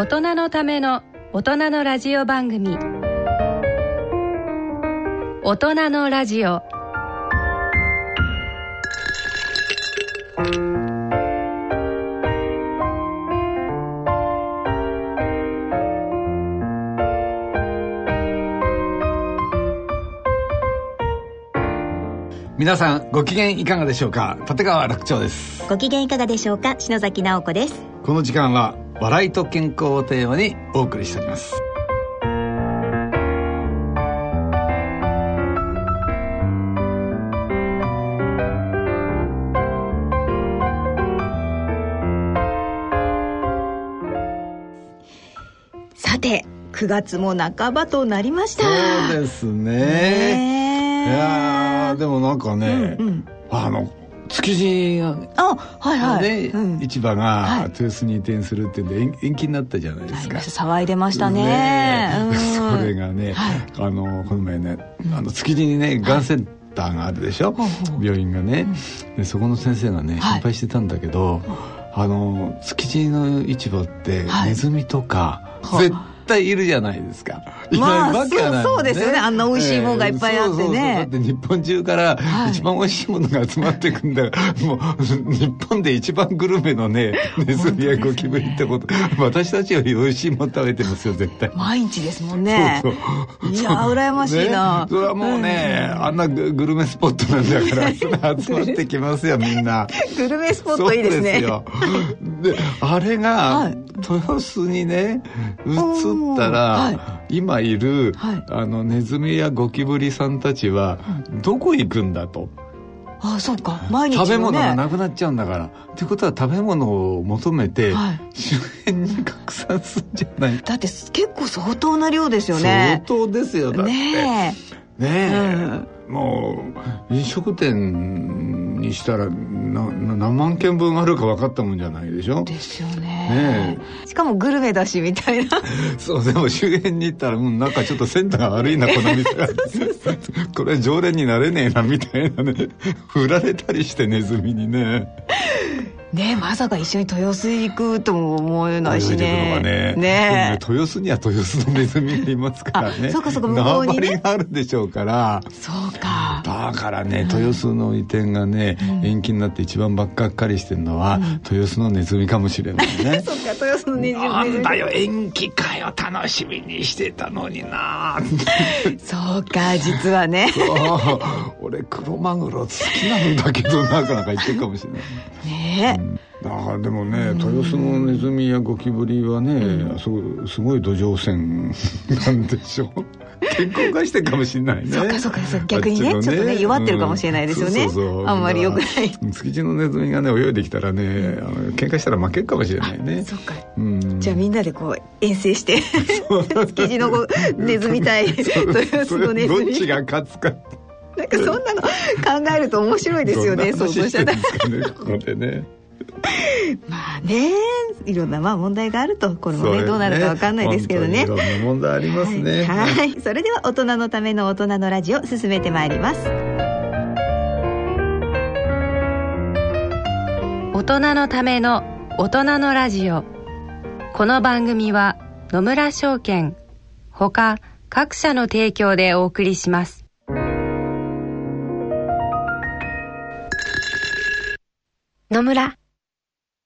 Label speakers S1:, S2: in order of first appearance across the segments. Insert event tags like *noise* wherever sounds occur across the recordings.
S1: 大人のための大人のラジオ番組。大人のラジオ。
S2: 皆さんご機嫌いかがでしょうか？立川楽長です。
S3: ご機嫌いかがでしょうか？篠崎直子です。
S2: この時間は笑いと健康をテーマにお送りしております。
S3: さて9月も半ばとなりました。
S2: そうですね。いやでもなんかね、うんうん、あの築地が
S3: あはいはい、
S2: ねうん、市場が豊洲に移転するってんで延延期になったじゃないですか。
S3: 騒いでましたね。ね、
S2: うん、*laughs* それがね、はい、あのこの前ねあの築地にねがんセンターがあるでしょ、はい、病院がね、でそこの先生がね心配してたんだけど、あの築地の市場ってネズミとか、絶対いるじゃないですか。
S3: まあ、そうそうですよね。あんな美味しいものがいっぱいあってね。
S2: だって日本中から一番美味しいものが集まってくんだから、もう日本で一番グルメのね、ネズミやゴキブリってこと、私たちより美味しいもの食べてますよ、絶対。
S3: 毎日ですもんね。そうそう。いや、羨ましいな、
S2: それはもうね、あんなグルメスポットなんだから、そ *laughs* れ集まってきますよ、みんな。
S3: グルメスポットいいですね。そう
S2: ですよ。で、あれが、豊洲にね、移ったら、はい、今いる、はい、あのネズミやゴキブリさんたちはどこ行くんだと。
S3: ああそうか。毎日、
S2: ね、食べ物がなくなっちゃうんだから。ってことは食べ物を求めて、はい、周辺に拡散するんじゃない。
S3: だって結構相当な量ですよね。
S2: 相当ですよだって。ねえ。ねえ、うん。もう飲食店にしたらな何万件分あるか分かったもんじゃないでしょ。
S3: ですよねねしかもグルメだしみたいな。*laughs*
S2: そうでも周辺に行ったらうんなんかちょっとセンターが悪いなこの店。*laughs* がこれ常連になれねえなみたいなね。振られたりしてネズミにね
S3: ねまさか一緒に豊洲行くとも思えないしね。
S2: ねね。豊洲には豊洲のネズミがいますからね。
S3: そうかそうか向こうに、
S2: ね、があるでしょうから。
S3: そうか。
S2: だからね豊洲の移転がね、うん、延期になって一番ばっかっかりしてるのは、うん、豊洲のネズミかもしれないね。*laughs*
S3: そっか豊洲のネズミ。
S2: なんだよ延期かよ楽しみにしてたのにな。*laughs*
S3: そうか実はね。
S2: そう。俺クロマグロ好きなんだけどなかなか言ってるかもしれない。
S3: ねえ、
S2: だからでもね、豊洲のネズミやゴキブリはね、うん、すごすごい土壌線なんでしょう。*laughs* 健康化してるかもしれないね。
S3: そうかそうかそう逆にね、ね、ちょっとね弱ってるかもしれないですよね、うん、そうそう。あんまりよくない。
S2: 築地のネズミがね泳いできたらね、あの喧嘩したら負けるかもしれないね。
S3: そう。か、うん、じゃあみんなでこう遠征して築地のネズミ対 *laughs* 豊洲のネズミ。
S2: どっちが勝つか
S3: なんかそんなの考えると面白いですよね、想像したら。ここでね。*laughs* まあねいろんなまあ問題があるとこれもね、ね、どうなるか分かんないですけどね。
S2: いろんな問題ありますね。
S3: はい、はい、それでは大人のための大人のラジオ進めてまいります。
S1: 大人のための大人のラジオ。この番組は野村証券ほか各社の提供でお送りします。
S4: 野村。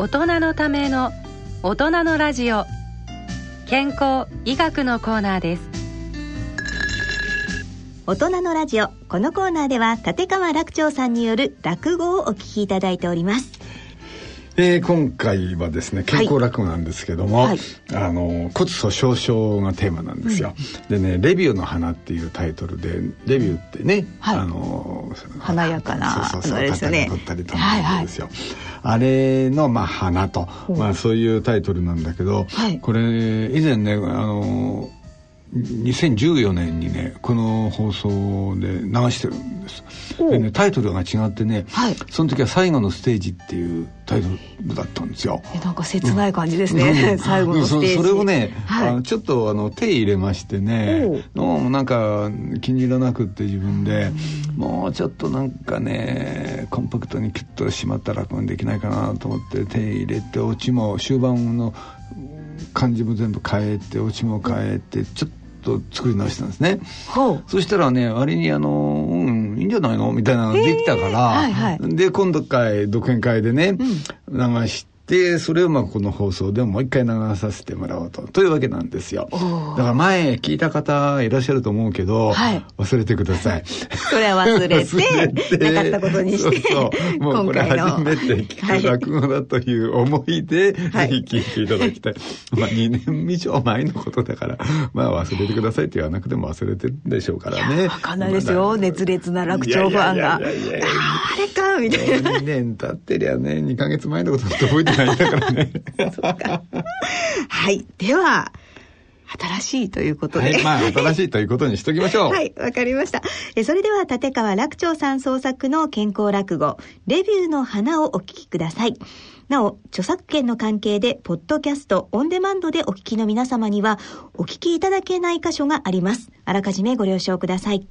S1: 大人のための大人のラジオ。健康医学のコーナーです。
S3: 大人のラジオ。このコーナーでは立川楽長さんによる落語をお聞きいただいております。
S2: えー、今回はですね健康落語なんですけども、はい、あの骨粗しょう症がテーマなんですよ、うん、でね「レビューの花」っていうタイトルでレビューってね、
S3: はい、あの華やかな
S2: そうそうそうですよね。取ったりとかですよ、はいはい、あれのまあ花と、まあ、そういうタイトルなんだけど、はい、これ以前ねあの2014年にねこの放送で流してるんですでねタイトルが違ってね、はい、その時は「最後のステージ」っていうタイトルだったんですよ
S3: えなんか切ない感じですね、うん、最後のステージ
S2: それをね、はい、あのちょっとあの手入れましてねどうなんか気に入らなくって自分でもうちょっとなんかねコンパクトにキュッとしまったらこできないかなと思って手入れてオチも終盤の感じも全部変えてオチも変えてちょっとと作り直したんですね。そしたらね、割にあの、うん、いいんじゃないの？みたいなのができたから、はいはい、で、今度会、独演会でね、うん、流して、でそれをまあこの放送でもう一回流させてもらおうと。というわけなんですよ。だから前聞いた方いらっしゃると思うけど、はい、忘れてください。
S3: それは忘れてなかったことにしてそう
S2: もうこれ初めて聞く落語だという思いで、はい、ぜひ聞いていただきたい、まあ2年以上前のことだからまあ忘れてくださいって言わなくても忘れてるでしょうからね。
S3: 分かんないですよ。熱烈な楽長ファンが。あれかみたいな。
S2: 2年経ってりゃね2か月前のことって覚えてないだからね。*laughs*
S3: はい。では、新しいということで。
S2: はい、まあ、新しいということにしときましょう。*laughs*
S3: はい、わかりました。えそれでは、立川楽長さん創作の健康落語、レビューの花をお聞きください。なお、著作権の関係で、ポッドキャスト、オンデマンドでお聞きの皆様には、お聞きいただけない箇所があります。あらかじめご了承ください。